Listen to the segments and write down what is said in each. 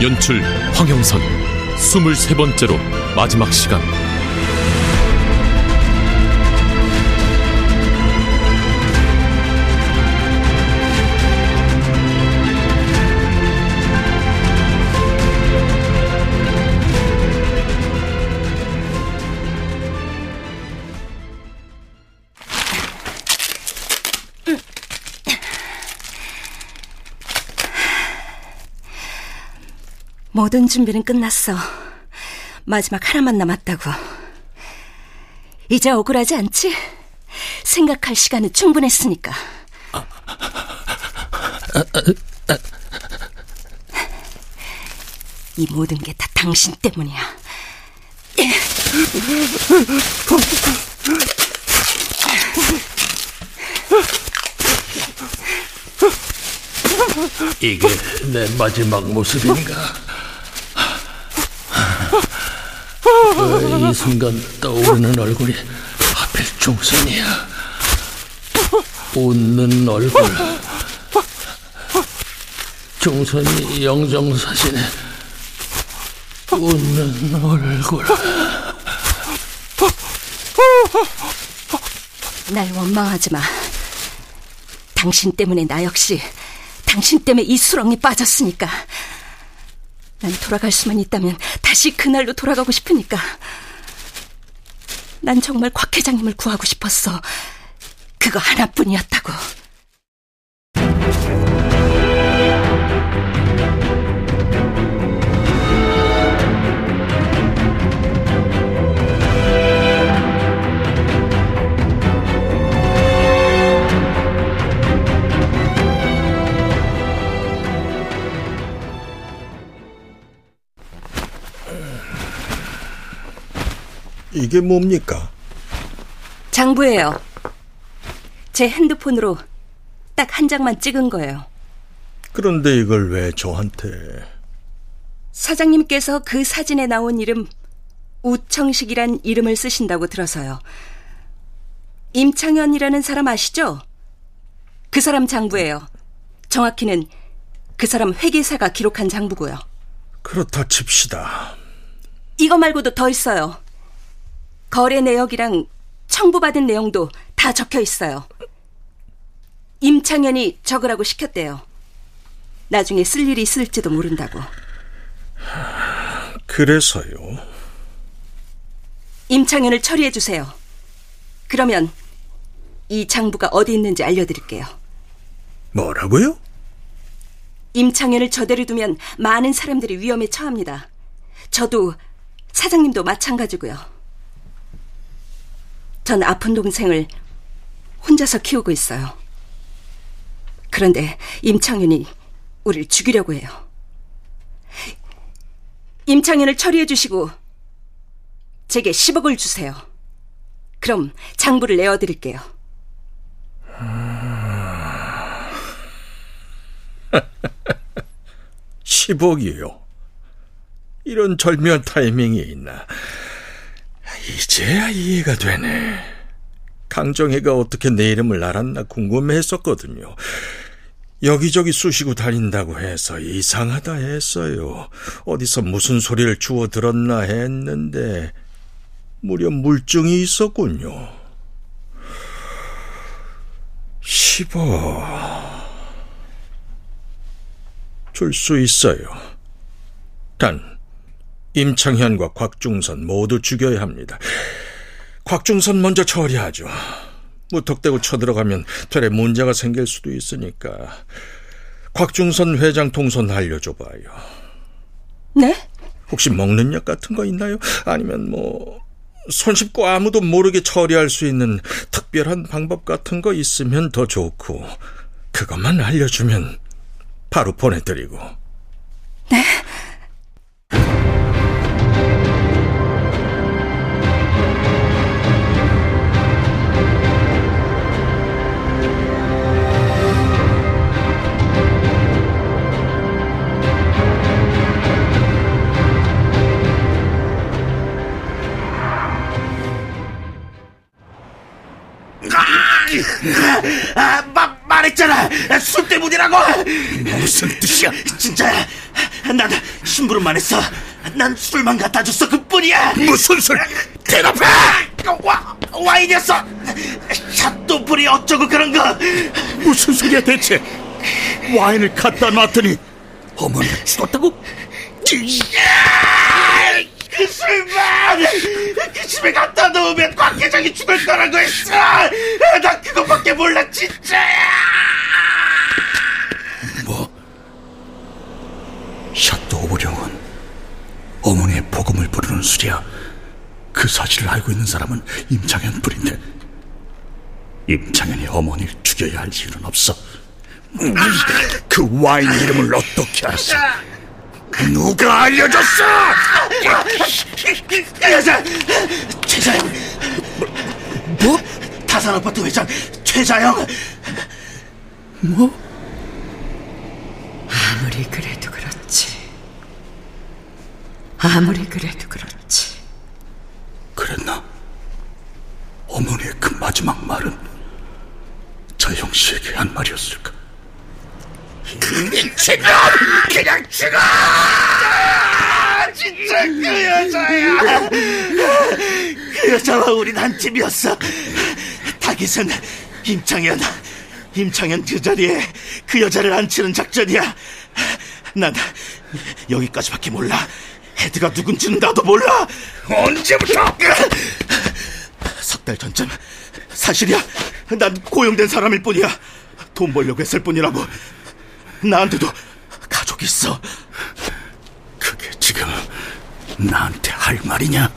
연출 황영선. 23번째로 마지막 시간 모든 준비는 끝났어. 마지막 하나만 남았다고. 이제 억울하지 않지? 생각할 시간은 충분했으니까. 이 모든 게 다 당신 때문이야. 이게 내 마지막 모습인가? 이 순간 떠오르는 얼굴이 하필 종선이야. 웃는 얼굴. 종선이 영정사진에 웃는 얼굴. 날 원망하지 마. 당신 때문에 나 역시 당신 때문에 이 수렁에 빠졌으니까. 난 돌아갈 수만 있다면 다시 그날로 돌아가고 싶으니까. 난 정말 곽 회장님을 구하고 싶었어. 그거 하나뿐이었다고. 이게 뭡니까? 장부예요. 제 핸드폰으로 딱 한 장만 찍은 거예요. 그런데 이걸 왜 저한테? 사장님께서 그 사진에 나온 이름 우청식이란 이름을 쓰신다고 들어서요. 임창현이라는 사람 아시죠? 그 사람 장부예요. 정확히는 그 사람 회계사가 기록한 장부고요. 그렇다 칩시다. 이거 말고도 더 있어요. 거래 내역이랑 청구받은 내용도 다 적혀 있어요. 임창현이 적으라고 시켰대요. 나중에 쓸 일이 있을지도 모른다고. 그래서요. 임창현을 처리해 주세요. 그러면 이 장부가 어디 있는지 알려드릴게요. 뭐라고요? 임창현을 저대로 두면 많은 사람들이 위험에 처합니다. 저도 사장님도 마찬가지고요. 전 아픈 동생을 혼자서 키우고 있어요. 그런데 임창현이 우리를 죽이려고 해요. 임창현을 처리해 주시고 제게 10억을 주세요. 그럼 장부를 내어 드릴게요. 10억이요. 이런 절묘한 타이밍이 있나. 이제야 이해가 되네. 강정혜가 어떻게 내 이름을 알았나 궁금했었거든요. 여기저기 쑤시고 다닌다고 해서 이상하다 했어요. 어디서 무슨 소리를 주워 들었나 했는데 무려 물증이 있었군요. 10억. 줄수 있어요. 단, 임창현과 곽중선 모두 죽여야 합니다. 곽중선 먼저 처리하죠. 무턱대고 쳐들어가면 되레 문제가 생길 수도 있으니까 곽중선 회장 통선 알려줘봐요. 네? 혹시 먹는 약 같은 거 있나요? 아니면 뭐 손쉽고 아무도 모르게 처리할 수 있는 특별한 방법 같은 거 있으면 더 좋고 그것만 알려주면 바로 보내드리고. 네? 아, 마, 말했잖아. 술 때문이라고. 무슨 뜻이야? 진짜야. 난 심부름만 했어. 난 술만 갖다 줬어 그뿐이야. 무슨 술? 대답해. 와, 와인이었어. 샷도 불이 어쩌고 그런 거. 무슨 소리야 대체? 와인을 갖다 놨더니 어머니가 죽었다고? 그 술만 그 집에 갖다 놓으면 곽 회장이 죽을 거라고 했어. 나 그것밖에 몰라 진짜야. 뭐? 샤또 오령은 어머니의 복음을 부르는 술이야. 그 사실을 알고 있는 사람은 임창현 뿐인데 임창현이 어머니를 죽여야 할 이유는 없어. 그 와인 이름을 어떻게 알았어? 누가 알려줬어? 여자 최자영 뭐? 다산 아파트 회장 최자영 뭐? 아무리 그래도 그렇지. 아무리 그래도 그렇지. 그랬나? 어머니의 그 마지막 말은 자영 씨에게 한 말이었을까? 지금 그냥 죽어! 진짜 그 여자야! 그 여자와 우린 한 팀이었어. 타깃은 임창현. 임창현 그 자리에 그 여자를 앉히는 작전이야. 난 여기까지밖에 몰라. 헤드가 누군지는 나도 몰라. 언제부터? 석 달 전쯤. 사실이야. 난 고용된 사람일 뿐이야. 돈 벌려고 했을 뿐이라고 나한테도 가족 있어. 그게 지금 나한테 할 말이냐?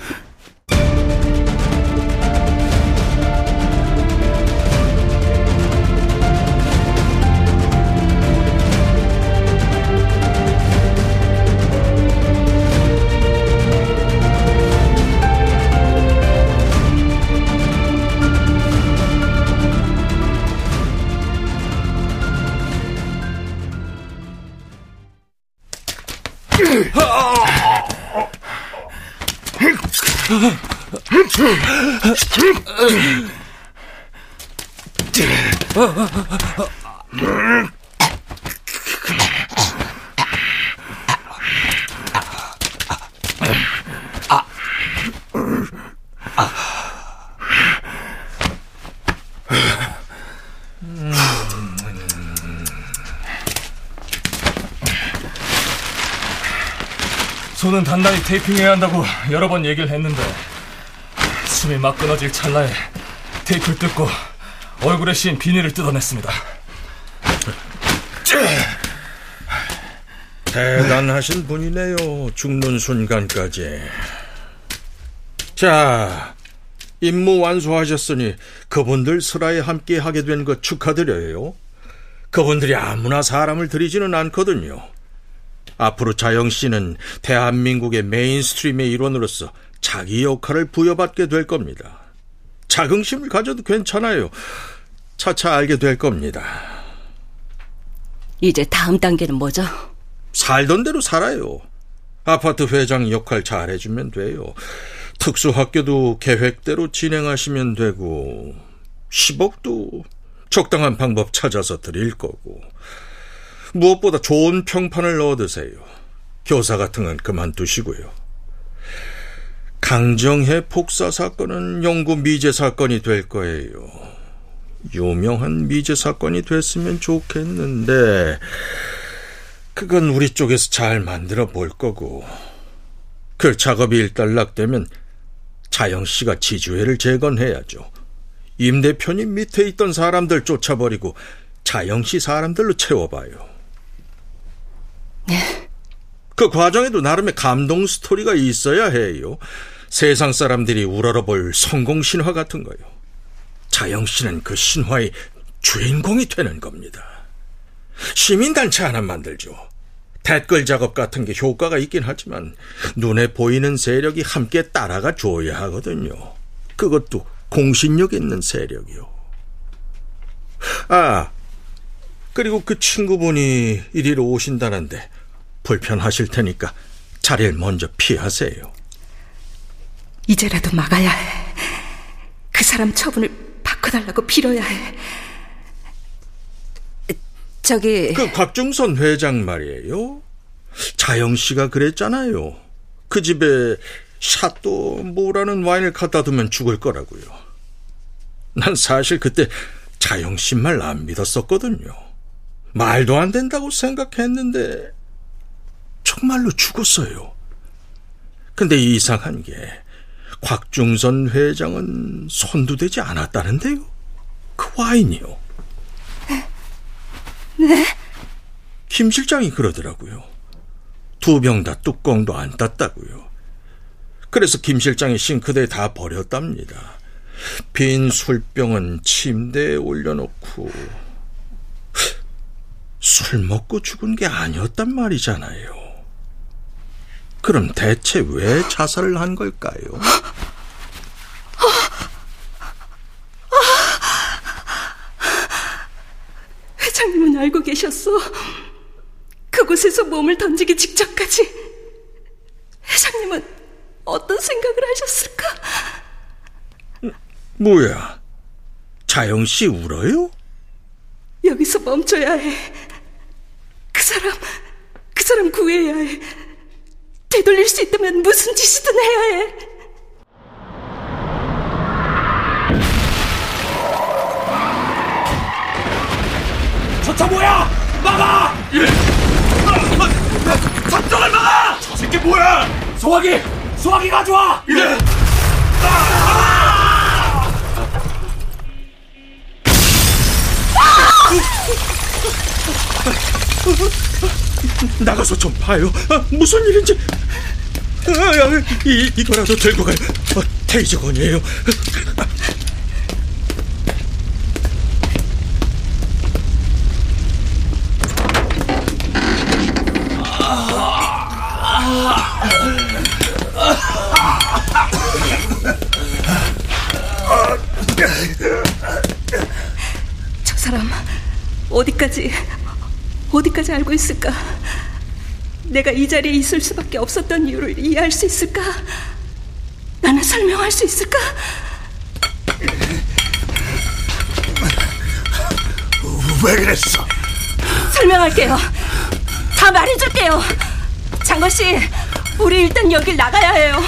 손은 단단히 테이핑해야 한다고 여러 번 얘기를 했는데 숨이 막 끊어질 찰나에 테이프를 뜯고 얼굴에 씌인 비닐을 뜯어냈습니다. 대단하신 분이네요. 죽는 순간까지. 자, 임무 완수하셨으니 그분들 슬하에 함께 하게 된 것 축하드려요. 그분들이 아무나 사람을 들이지는 않거든요. 앞으로 자영 씨는 대한민국의 mainstream의 일원으로서 자기 역할을 부여받게 될 겁니다. 자긍심을 가져도 괜찮아요. 차차 알게 될 겁니다. 이제 다음 단계는 뭐죠? 살던 대로 살아요. 아파트 회장 역할 잘 해주면 돼요. 특수학교도 계획대로 진행하시면 되고, 10억도 적당한 방법 찾아서 드릴 거고, 무엇보다 좋은 평판을 얻으세요. 교사 같은 건 그만두시고요. 강정혜 폭사 사건은 영구 미제 사건이 될 거예요. 유명한 미제 사건이 됐으면 좋겠는데, 그건 우리 쪽에서 잘 만들어 볼 거고, 그 작업이 일단락되면 자영 씨가 지주회를 재건해야죠. 임 대표님 밑에 있던 사람들 쫓아버리고 자영 씨 사람들로 채워봐요. 네. 그 과정에도 나름의 감동 스토리가 있어야 해요. 세상 사람들이 우러러볼 성공 신화 같은 거요. 자영 씨는 그 신화의 주인공이 되는 겁니다. 시민단체 하나 만들죠. 댓글 작업 같은 게 효과가 있긴 하지만 눈에 보이는 세력이 함께 따라가 줘야 하거든요. 그것도 공신력 있는 세력이요. 아, 그리고 그 친구분이 이리로 오신다는데 불편하실 테니까 자리를 먼저 피하세요. 이제라도 막아야 해. 그 사람 처분을 바꿔달라고 빌어야 해. 저기 그 곽중선 회장 말이에요. 자영 씨가 그랬잖아요. 그 집에 샤또 뭐라는 와인을 갖다 두면 죽을 거라고요. 난 사실 그때 자영 씨 말 안 믿었었거든요. 말도 안 된다고 생각했는데 정말로 죽었어요. 근데 이상한 게 곽중선 회장은 손도 되지 않았다는데요. 그 와인이요. 네? 김 실장이 그러더라고요. 두 병 다 뚜껑도 안 땄다고요. 그래서 김 실장이 싱크대에 다 버렸답니다. 빈 술병은 침대에 올려놓고 술 먹고 죽은 게 아니었단 말이잖아요. 그럼 대체 왜 자살을 한 걸까요? 회장님은 알고 계셨어. 그곳에서 몸을 던지기 직전까지 회장님은 어떤 생각을 하셨을까? 뭐야? 자영 씨 울어요? 여기서 멈춰야 해. 그 사람, 그 사람 구해야 해. 되돌릴 수 있다면 무슨 짓이든 해야 해. 저차 뭐야? 막아! 예. 작정을 막아! 저 새끼 뭐야? 소화기! 소화기 가져와! 예. 나가서 좀 봐요. 아, 무슨 일인지. 아, 아, 이, 이거라도 들고 가요. 어, 테이저건이에요. 저 사람 어디까지 어디까지 알고 있을까? 내가 이 자리에 있을 수밖에 없었던 이유를 이해할 수 있을까? 나는 설명할 수 있을까? 왜 그랬어? 설명할게요. 다 말해줄게요. 장건 씨, 우리 일단 여길 나가야 해요.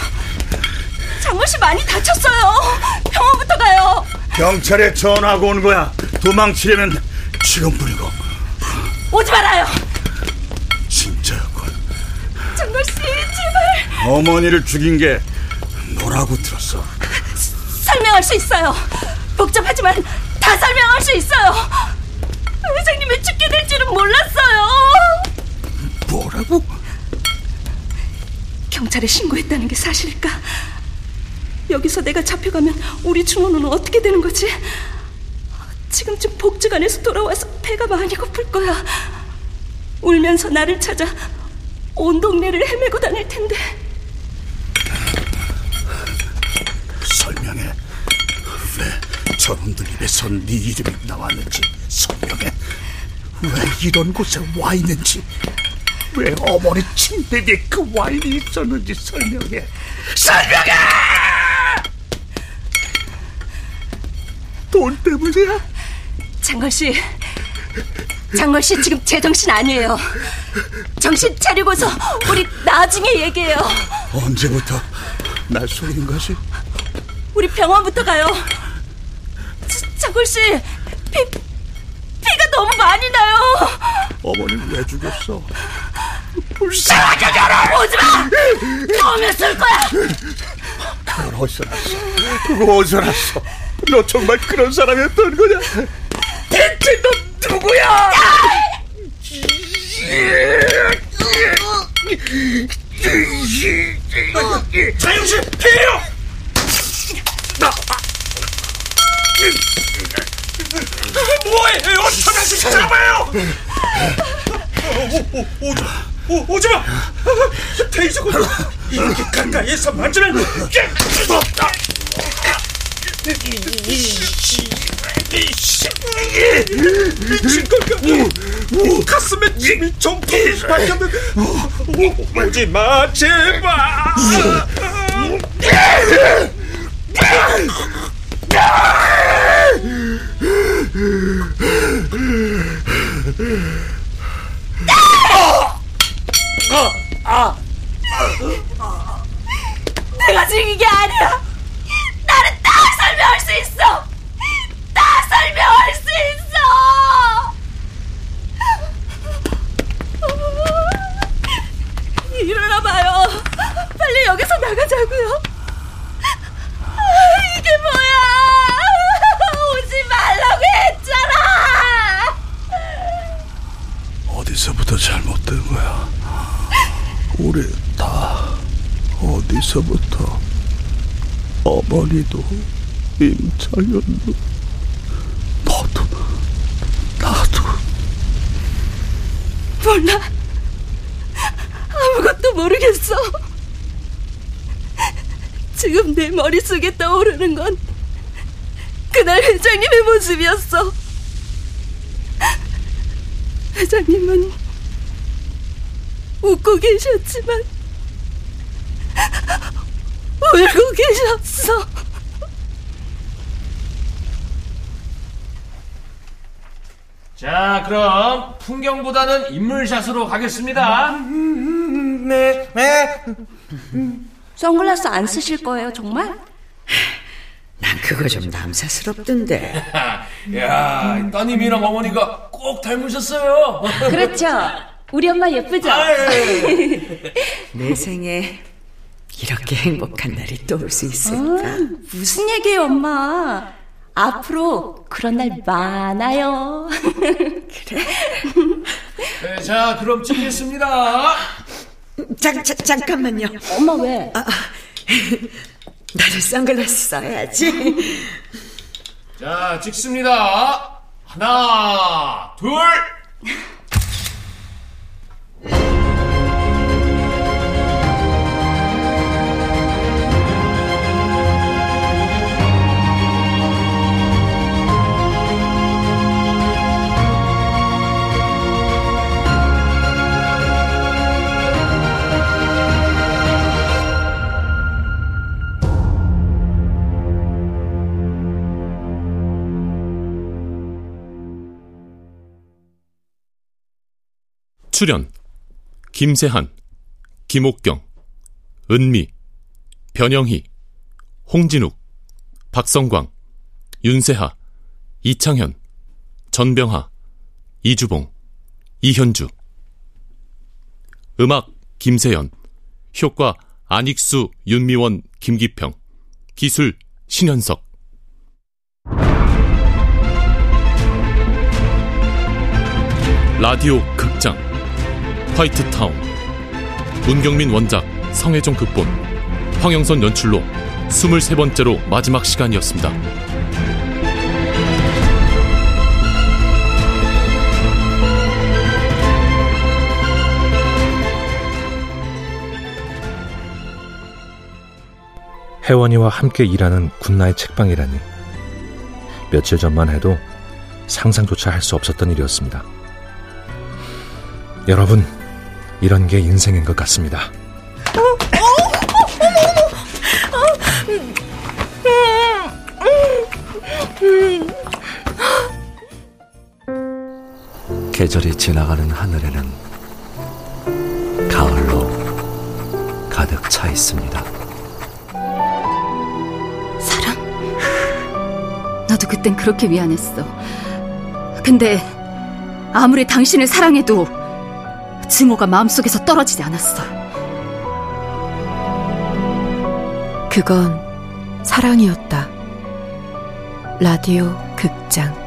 장건 씨 많이 다쳤어요. 병원부터 가요. 경찰에 전화하고 온 거야. 도망치려면 지금뿐이고. 오지 말아요. 진짜였군. 장건 씨, 제발 어머니를 죽인 게 너라고 들었어. 설명할 수 있어요. 복잡하지만 다 설명할 수 있어요. 회장님이 죽게 될 줄은 몰랐어요. 뭐라고? 경찰에 신고했다는 게 사실일까? 여기서 내가 잡혀가면 우리 준호는 어떻게 되는 거지? 지금쯤 복지관에서 돌아와서 배가 많이 고플 거야. 울면서 나를 찾아 온 동네를 헤매고 다닐 텐데. 설명해. 왜 저놈들 입에서 네 이름이 나왔는지 설명해. 왜 이런 곳에 와 있는지. 왜 어머니 침대 위에 그 와인이 있었는지 설명해. 설명해! 돈 때문이야? 장걸 씨, 장걸 씨 지금 제 정신 아니에요. 정신 차리고서 우리 나중에 얘기해요. 언제부터 날 속인 거지? 우리 병원부터 가요. 자- 장걸 씨, 피 피가 너무 많이 나요. 어머니를 왜 죽였어? 불쌍하게 알아. 오지 마. 처음에 쓸 거야. 그걸 어디서 났어? 그거 어디서 났어? 너 정말 그런 사람이었던 거냐? 대체 너 누구야? 자영씨 피해요! 뭐해? 어쩌면서 잡아요! 오, 오, 오지 마! 오, 오지 마! 테이저건 이렇게 가까이에서 만지면 이씨. 미친 걸까? 가슴에 침이 점프 밝혔는 오지 마 제발. 때서부터 어머니도 임철련도 너도 나도 몰라. 아무것도 모르겠어. 지금 내 머릿속에 떠오르는 건 그날 회장님의 모습이었어. 회장님은 웃고 계셨지만 울고 계셨어. 자, 그럼 풍경보다는 인물샷으로 가겠습니다. 네, 네. 선글라스 안 쓰실 거예요, 정말? 난 그거 좀 남사스럽던데. 야, 따님이랑 어머니가 꼭 닮으셨어요. 그렇죠. 우리 엄마 예쁘죠? 내 생에 이렇게 행복한 날이 또 올 수 있을까? 무슨 얘기예요, 엄마? 앞으로 그런 날 많아요. 네, 자, 그럼 찍겠습니다. 잠, 잠, 잠깐만요. 엄마 왜? 나도 선글라스 써야지. 자, 찍습니다. 하나, 둘. 출연 김세한, 김옥경, 은미, 변영희, 홍진욱, 박성광, 윤세하, 이창현, 전병하, 이주봉, 이현주. 음악 김세연 효과 안익수, 윤미원, 김기평 기술 신현석. 라디오 화이트타운 문경민 원작 성혜정 극본 황영선 연출로 23번째로 마지막 시간이었습니다. 혜원이와 함께 일하는 군나의 책방이라니 며칠 전만 해도 상상조차 할 수 없었던 일이었습니다. 여러분, 이런 게 인생인 것 같습니다. 계절이 지나가는 하늘에는 가을로 가득 차 있습니다. 사랑? 나도 그땐 그렇게 미안했어. 근데 아무리 당신을 사랑해도 증오가 마음속에서 떨어지지 않았어. 그건 사랑이었다. 라디오 극장